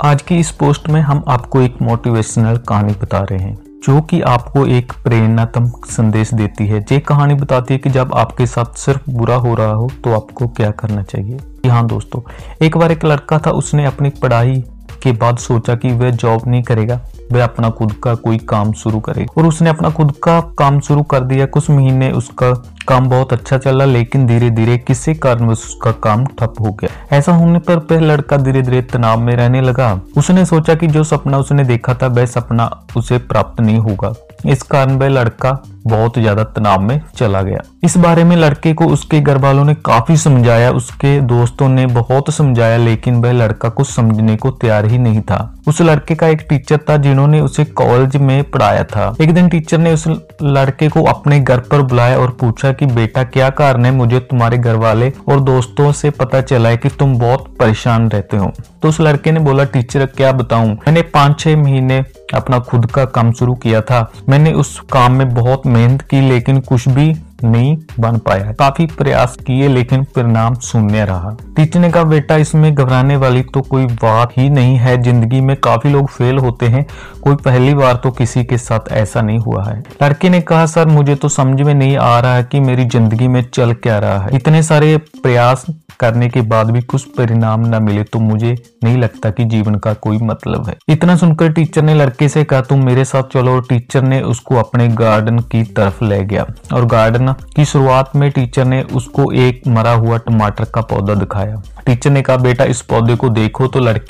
आज की इस पोस्ट में हम आपको एक मोटिवेशनल कहानी बता रहे हैं, जो कि आपको एक प्रेरणात्मक संदेश देती है। ये कहानी बताती है कि जब आपके साथ सिर्फ़ बुरा हो रहा हो तो आपको क्या करना चाहिए? हाँ दोस्तों, एक बार एक लड़का था, उसने अपनी पढ़ाई के बाद सोचा कि वह जॉब नहीं करेगा। वह अपना खुद का कोई काम शुरू करे। और उसने अपना खुद का काम शुरू कर दिया। कुछ महीने उसका काम बहुत अच्छा चला, लेकिन धीरे धीरे किसी कारण उसका काम ठप हो गया। ऐसा होने पर वह लड़का धीरे धीरे तनाव में रहने लगा। उसने सोचा कि जो सपना उसने देखा था, वह सपना उसे प्राप्त नहीं होगा। इस कारण वह लड़का बहुत ज़्यादा तनाव में चला गया। इस बारे में लड़के को उसके घर वालों ने काफ़ी समझाया। उसके दोस्तों ने बहुत समझाया, लेकिन वह लड़का कुछ समझने को तैयार ही नहीं था। उस लड़के का एक टीचर था जिन्होंने उसे कॉलेज में पढ़ाया था। एक दिन टीचर ने उस लड़के को अपने घर पर बुलाया और पूछा कि, बेटा, क्या कारण है मुझे तुम्हारे घर वाले और दोस्तों से पता चला है कि तुम बहुत परेशान रहते हो? तो उस लड़के ने बोला, टीचर, क्या बताऊँ? मैंने पाँच छह महीने अपना खुद का काम शुरू किया था। मैंने उस काम में बहुत मेहनत की, लेकिन कुछ भी नहीं बन पाया। काफ़ी प्रयास किए, लेकिन परिणाम शून्य रहा। टीचर ने कहा बेटा इसमें घबराने वाली तो कोई बात ही नहीं है। ज़िंदगी में काफ़ी लोग फेल होते हैं। कोई पहली बार तो किसी के साथ ऐसा नहीं हुआ है। लड़के ने कहा, सर, मुझे तो समझ में नहीं आ रहा है कि मेरी ज़िंदगी में चल क्या रहा है। इतने सारे प्रयास करने के बाद भी कुछ परिणाम न मिले तो मुझे नहीं लगता कि जीवन का कोई मतलब है। इतना सुनकर टीचर ने लड़के से कहा, तुम मेरे साथ चलो। टीचर ने उसको अपने गार्डन की तरफ़ ले गया। और गार्डन की शुरुआत में टीचर ने उसको एक मरा हुआ टमाटर का पौधा दिखाया। टीचर ने कहा, बेटा, इस पौधे को देखो तो लड़के